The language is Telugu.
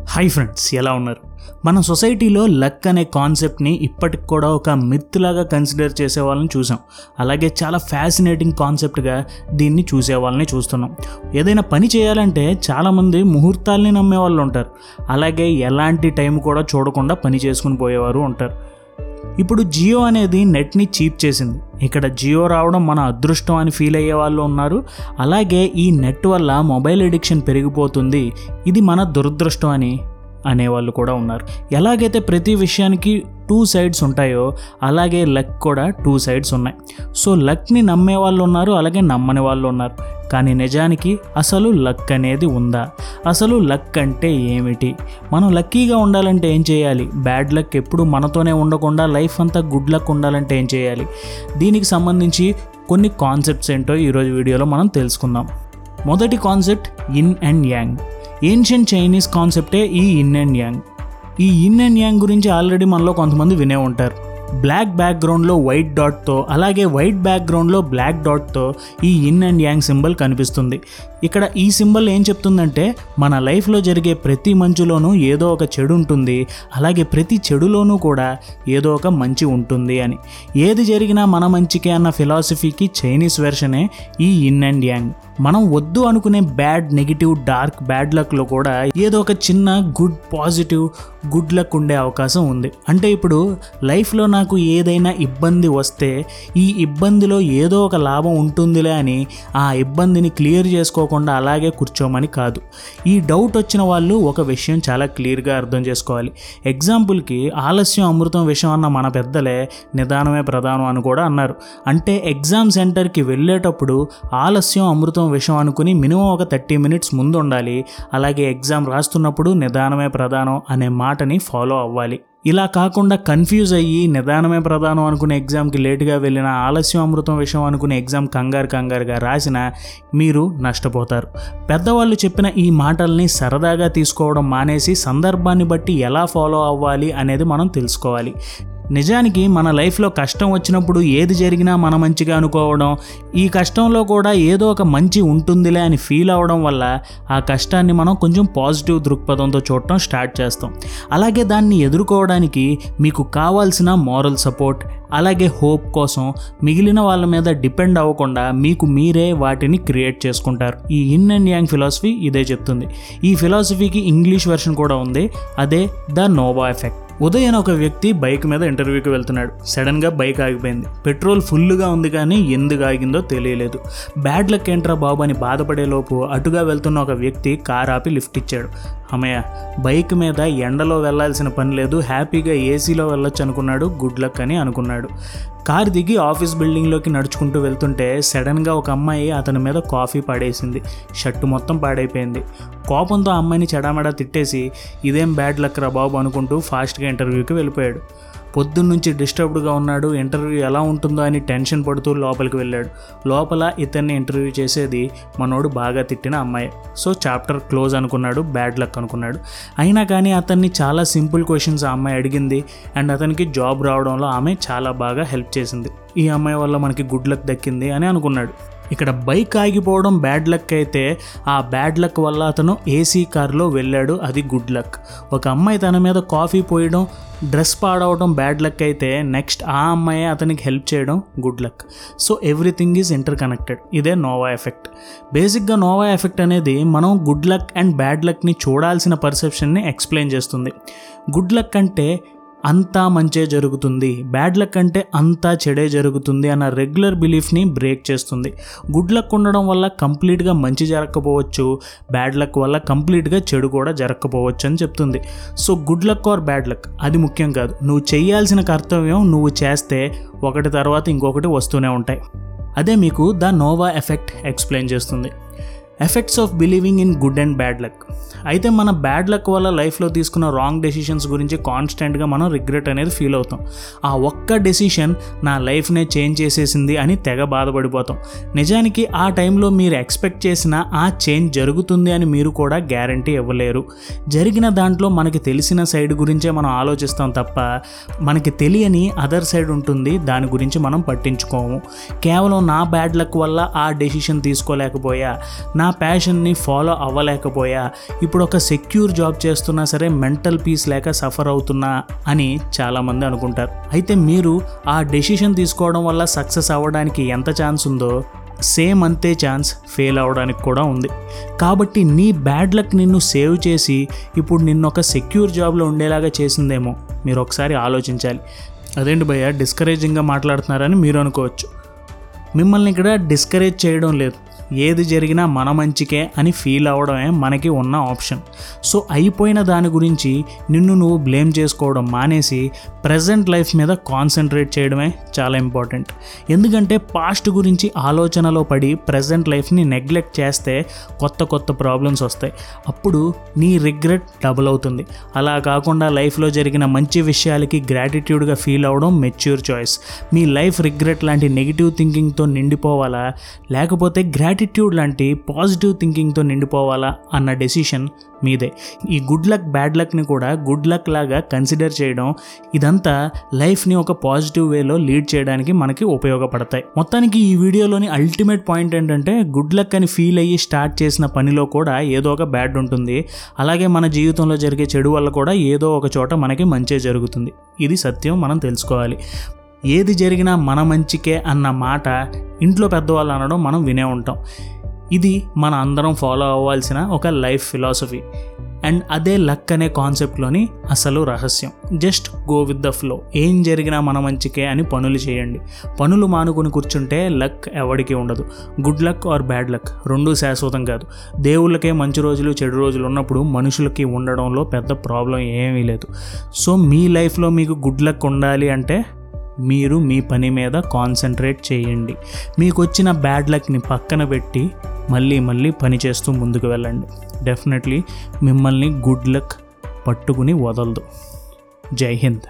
హై ఫ్రెండ్స్ ఎలా ఉన్నారు? మన సొసైటీలో లక్ అనే కాన్సెప్ట్ని ఇప్పటికి కూడా ఒక మిత్ లాగా కన్సిడర్ చేసే. వాళ్ళని చూసాం అలాగే చాలా ఫ్యాసినేటింగ్ కాన్సెప్ట్గా దీన్ని చూసే వాళ్ళని చూస్తున్నాం. ఏదైనా పని చేయాలంటే చాలామంది ముహూర్తాల్ని నమ్మే వాళ్ళు ఉంటారు. అలాగే ఎలాంటి టైం కూడా చూడకుండా పని చేసుకుని పోయేవారు ఉంటారు. ఇప్పుడు జియో అనేది నెట్ని చీప్ చేసింది. ఇక్కడ జియో రావడం మన అదృష్టం అని ఫీల్ అయ్యే వాళ్ళు ఉన్నారు. అలాగే ఈ నెట్ వల్ల మొబైల్ ఎడిక్షన్ పెరిగిపోతుంది. ఇది మన దురదృష్టం అని అనేవాళ్ళు కూడా ఉన్నారు. ఎలాగైతే ప్రతి విషయానికి టూ సైడ్స్ ఉంటాయో అలాగే లక్ కూడా టూ సైడ్స్ ఉన్నాయి. సో లక్ని నమ్మే వాళ్ళు ఉన్నారు అలాగే నమ్మని వాళ్ళు ఉన్నారు. కానీ నిజానికి అసలు లక్ అనేది ఉందా? అసలు లక్ అంటే ఏమిటి? మనం లక్కీగా ఉండాలంటే ఏం చేయాలి? బ్యాడ్ లక్ ఎప్పుడు మనతోనే ఉండకుండా లైఫ్ అంతా గుడ్ లక్ ఉండాలంటే ఏం చేయాలి? దీనికి సంబంధించి కొన్ని కాన్సెప్ట్స్ ఏంటో ఈరోజు వీడియోలో మనం తెలుసుకుందాం. మొదటి concept yin and yang. Ancient Chinese కాన్సెప్టే ఈ ఇన్ అండ్ యాంగ్. ఈ ఇన్ అండ్ యాంగ్ గురించి ఆల్రెడీ మనలో కొంతమంది వినే ఉంటారు. బ్లాక్ బ్యాక్గ్రౌండ్లో వైట్ డాట్తో అలాగే వైట్ బ్యాక్గ్రౌండ్లో బ్లాక్ డాట్తో ఈ ఇన్ అండ్ యాంగ్ సింబల్ కనిపిస్తుంది. ఇక్కడ ఈ సింబల్ ఏం చెప్తుందంటే మన లైఫ్లో జరిగే ప్రతి మంచులోనూ ఏదో ఒక చెడు ఉంటుంది. అలాగే ప్రతి చెడులోనూ కూడా ఏదో ఒక మంచి ఉంటుంది అని. ఏది జరిగినా మన మంచికే అన్న ఫిలాసఫీకి చైనీస్ వెర్షనే ఈ ఇన్ అండ్ యాంగ్ మనం వద్దు అనుకునే బ్యాడ్ నెగిటివ్ డార్క్ బ్యాడ్ లక్లో కూడా ఏదో ఒక చిన్న గుడ్ పాజిటివ్ గుడ్ లక్ ఉండే అవకాశం ఉంది. అంటే ఇప్పుడు లైఫ్లో నాకు ఏదైనా ఇబ్బంది వస్తే ఈ ఇబ్బందిలో ఏదో ఒక లాభం ఉంటుందిలే అని ఆ ఇబ్బందిని క్లియర్ చేసుకోకుండా అలాగే కూర్చోమని కాదు. ఈ డౌట్ వచ్చిన వాళ్ళు ఒక విషయం చాలా క్లియర్గా అర్థం చేసుకోవాలి. ఎగ్జాంపుల్కి ఆలస్యం అమృతం విషయం అన్న మన పెద్దలే నిదానమే ప్రధానం అని కూడా అన్నారు. అంటే ఎగ్జామ్ సెంటర్కి వెళ్ళేటప్పుడు ఆలస్యం అమృతం విషయం అనుకుని మినిమం ఒక థర్టీ మినిట్స్ ముందు ఉండాలి అలాగే ఎగ్జామ్ రాస్తున్నప్పుడు నిదానమే ప్రధానం అనే మాటని ఫాలో అవ్వాలి. ఇలా కాకుండా కన్ఫ్యూజ్ అయ్యి నిదానమే ప్రధానం అనుకునే ఎగ్జామ్కి లేటుగా వెళ్ళిన ఆలస్యం అమృతం విషయం అనుకునే ఎగ్జామ్ కంగారు కంగారుగా రాసిన మీరు నష్టపోతారు. పెద్దవాళ్ళు చెప్పిన ఈ మాటల్ని సరదాగా తీసుకోవడం మానేసి సందర్భాన్ని బట్టి ఎలా ఫాలో అవ్వాలి అనేది మనం తెలుసుకోవాలి. నిజానికి మన లైఫ్లో కష్టం వచ్చినప్పుడు ఏది జరిగినా మన మంచిగా అనుకోవడం ఈ కష్టంలో కూడా ఏదో ఒక మంచి ఉంటుందిలే అని ఫీల్ అవడం వల్ల ఆ కష్టాన్ని మనం కొంచెం పాజిటివ్ దృక్పథంతో చూడటం స్టార్ట్ చేస్తాం. అలాగే దాన్ని ఎదుర్కోవడానికి మీకు కావాల్సిన మారల్ సపోర్ట్ అలాగే హోప్ కోసం మిగిలిన వాళ్ళ మీద డిపెండ్ అవ్వకుండా మీకు మీరే వాటిని క్రియేట్ చేసుకుంటారు. ఈ ఇన్ అండ్ యాంగ్ ఫిలాసఫీ ఇదే చెప్తుంది. ఈ ఫిలాసఫీకి ఇంగ్లీష్ వెర్షన్ కూడా ఉంది. అదే ద నోవా ఎఫెక్ట్. ఉదయం ఒక వ్యక్తి బైక్ మీద ఇంటర్వ్యూకి వెళ్తున్నాడు. సడన్గా బైక్ ఆగిపోయింది. పెట్రోల్ ఫుల్గా ఉంది కానీ ఎందుకు ఆగిందో తెలియలేదు. బ్యాడ్ లక్ ఏంట్రా బాబు అని బాధపడేలోపు అటుగా వెళ్తున్న ఒక వ్యక్తి కార్ ఆపి లిఫ్ట్ ఇచ్చాడు. అమ్మయ్య బైక్ మీద ఎండలో వెళ్ళాల్సిన పని లేదు. హ్యాపీగా ఏసీలో వెళ్ళొచ్చు అనుకున్నాడు. గుడ్ లక్ అని అనుకున్నాడు. కారు దిగి ఆఫీస్ బిల్డింగ్లోకి నడుచుకుంటూ వెళ్తుంటే సడన్గా ఒక అమ్మాయి అతని మీద కాఫీ పాడేసింది. షర్టు మొత్తం పాడైపోయింది. కోపంతో అమ్మాయిని చెడామడా తిట్టేసి ఇదేం బ్యాడ్ లక్ రా బాబు అనుకుంటూ ఫాస్ట్గా ఇంటర్వ్యూకి వెళ్ళిపోయాడు. పొద్దున్నుంచి డిస్టర్బ్డ్గా ఉన్నాడు. ఇంటర్వ్యూ ఎలా ఉంటుందో అని టెన్షన్ పడుతూ లోపలికి వెళ్ళాడు. లోపల ఇతన్ని ఇంటర్వ్యూ చేసేది మనోడు బాగా తిట్టిన అమ్మాయి. సో చాప్టర్ క్లోజ్ అనుకున్నాడు. బ్యాడ్ లక్ అనుకున్నాడు. అయినా కానీ అతన్ని చాలా సింపుల్ క్వశ్చన్స్ ఆ అమ్మాయి అడిగింది. అండ్ అతనికి జాబ్ రావడంలో ఆమె చాలా బాగా హెల్ప్ చేసింది. ఈ అమ్మాయి వల్ల మనకి గుడ్ లక్ దక్కింది అని అనుకున్నాడు. ఇక్కడ బైక్ ఆగిపోవడం బ్యాడ్ లక్ అయితే ఆ బ్యాడ్ లక్ వల్ల అతను ఏసీ కార్లో వెళ్ళాడు. అది గుడ్ లక్. ఒక అమ్మాయి తన మీద కాఫీ పోయడం డ్రెస్ పాడవడం బ్యాడ్ లక్ అయితే నెక్స్ట్ ఆ అమ్మాయి అతనికి హెల్ప్ చేయడం good luck. So everything is interconnected ఇదే నోవా ఎఫెక్ట్. బేసిక్గా నోవా ఎఫెక్ట్ అనేది మనం గుడ్ లక్ అండ్ బ్యాడ్ లక్ని చూడాల్సిన పర్సెప్షన్ని ఎక్స్ప్లెయిన్ చేస్తుంది. గుడ్ లక్ అంటే అంతా మంచే జరుగుతుంది బ్యాడ్ లక్ అంటే అంతా చెడే జరుగుతుంది అన్న రెగ్యులర్ బిలీఫ్ని బ్రేక్ చేస్తుంది. గుడ్ లక్ ఉండడం వల్ల కంప్లీట్గా మంచి జరగకపోవచ్చు బ్యాడ్ లక్ వల్ల కంప్లీట్గా చెడు కూడా జరగకపోవచ్చు అని చెప్తుంది. So good luck or bad luck? అది ముఖ్యం కాదు. నువ్వు చేయాల్సిన కర్తవ్యం నువ్వు చేస్తే ఒకటి తర్వాత ఇంకొకటి వస్తూనే ఉంటాయి. అదే మీకు ద నోవా ఎఫెక్ట్ ఎక్స్ప్లెయిన్ చేస్తుంది. Effects of believing in good and bad luck. అయితే మన బ్యాడ్ లక్ వల్ల లైఫ్లో తీసుకున్న రాంగ్ డెసిషన్స్ గురించి కాన్స్టెంట్గా మనం రిగ్రెట్ అనేది ఫీల్ అవుతాం. ఆ ఒక్క డెసిషన్ నా లైఫ్నే చేంజ్ చేసేసింది అని తెగ బాధపడిపోతాం. నిజానికి ఆ టైంలో మీరు ఎక్స్పెక్ట్ చేసిన ఆ చేంజ్ జరుగుతుంది అని మీరు కూడా గ్యారంటీ ఇవ్వలేరు. జరిగిన దాంట్లో మనకి తెలిసిన సైడ్ గురించే మనం ఆలోచిస్తాం తప్ప మనకి తెలియని అదర్ సైడ్ ఉంటుంది దాని గురించి మనం పట్టించుకోము. కేవలం నా బ్యాడ్ లక్ వల్ల ఆ డెసిషన్ తీసుకోలేకపోయా నా ప్యాషన్ని ఫాలో అవ్వలేకపోయా. ఇప్పుడు ఒక సెక్యూర్ జాబ్ చేస్తున్నా సరే మెంటల్ పీస్ లేక సఫర్ అవుతున్నా అని చాలామంది అనుకుంటారు. అయితే మీరు ఆ డెసిషన్ తీసుకోవడం వల్ల సక్సెస్ అవ్వడానికి ఎంత ఛాన్స్ ఉందో సేమ్ అంతే ఛాన్స్ ఫెయిల్ అవ్వడానికి కూడా ఉంది. కాబట్టి నీ బ్యాడ్ లక్ నిన్ను సేవ్ చేసి ఇప్పుడు నిన్ను ఒక సెక్యూర్ జాబ్లో ఉండేలాగా చేసిందేమో మీరు ఒకసారి ఆలోచించాలి. అదేంటి భయ్య డిస్కరేజింగ్గా మాట్లాడుతున్నారని మీరు అనుకోవచ్చు. మిమ్మల్ని ఇక్కడ డిస్కరేజ్ చేయడం లేదు. ఏది జరిగినా మన మంచికే అని ఫీల్ అవ్వడమే మనకి ఉన్న ఆప్షన్. సో అయిపోయిన దాని గురించి నిన్ను నువ్వు బ్లేమ్ చేసుకోవడం మానేసి ప్రజెంట్ లైఫ్ మీద కాన్సన్ట్రేట్ చేయడమే చాలా ఇంపార్టెంట్. ఎందుకంటే పాస్ట్ గురించి ఆలోచనలో పడి ప్రజెంట్ లైఫ్ని నెగ్లెక్ట్ చేస్తే కొత్త కొత్త ప్రాబ్లమ్స్ వస్తాయి. అప్పుడు నీ రిగ్రెట్ డబుల్ అవుతుంది. అలా కాకుండా లైఫ్లో జరిగిన మంచి విషయాలకి గ్రాటిట్యూడ్గా ఫీల్ అవ్వడం మెచ్యూర్ చాయిస్. మీ లైఫ్ రిగ్రెట్ లాంటి నెగిటివ్ థింకింగ్తో నిండిపోవాలా? లేకపోతే గ్రాటి గ్రాటిట్యూడ్ లాంటి పాజిటివ్ థింకింగ్తో నిండిపోవాలా అన్న డెసిషన్ మీదే. ఈ గుడ్ లక్ బ్యాడ్ లక్ని కూడా గుడ్ లక్ లాగా కన్సిడర్ చేయడం ఇదంతా లైఫ్ని ఒక పాజిటివ్ వేలో లీడ్ చేయడానికి మనకి ఉపయోగపడతాయి. మొత్తానికి ఈ వీడియోలోని అల్టిమేట్ పాయింట్ ఏంటంటే గుడ్ లక్ అని ఫీల్ అయ్యి స్టార్ట్ చేసిన పనిలో కూడా ఏదో ఒక బ్యాడ్ ఉంటుంది. అలాగే మన జీవితంలో జరిగే చెడు వల్ల కూడా ఏదో ఒక చోట మనకి మంచి జరుగుతుంది. ఇది సత్యం మనం తెలుసుకోవాలి. ఏది జరిగినా మన మంచికే అన్న మాట ఇంట్లో పెద్దవాళ్ళు అనడం మనం వినే ఉంటాం. ఇది మన అందరం ఫాలో అవ్వాల్సిన ఒక లైఫ్ ఫిలాసఫీ అండ్ అదే లక్ అనే కాన్సెప్ట్లోని అసలు రహస్యం. Just go with the flow ఏం జరిగినా మన మంచికే అని పనులు చేయండి. పనులు మానుకుని కూర్చుంటే లక్ ఎవడికి ఉండదు. Good luck or bad luck రెండూ శాశ్వతం కాదు. దేవుళ్ళకే మంచి రోజులు చెడు రోజులు ఉన్నప్పుడు మనుషులకి ఉండడంలో పెద్ద ప్రాబ్లం ఏమీ లేదు. సో మీ లైఫ్లో మీకు గుడ్ లక్ ఉండాలి అంటే మీరు మీ పని మీద కాన్సన్ట్రేట్ చేయండి. మీకు వచ్చిన బ్యాడ్ లక్ని పక్కన పెట్టి మళ్ళీ మళ్ళీ పని చేస్తూ ముందుకు వెళ్ళండి. డెఫినెట్లీ మిమ్మల్ని గుడ్ లక్ పట్టుకుని వదలదు. జై హింద్.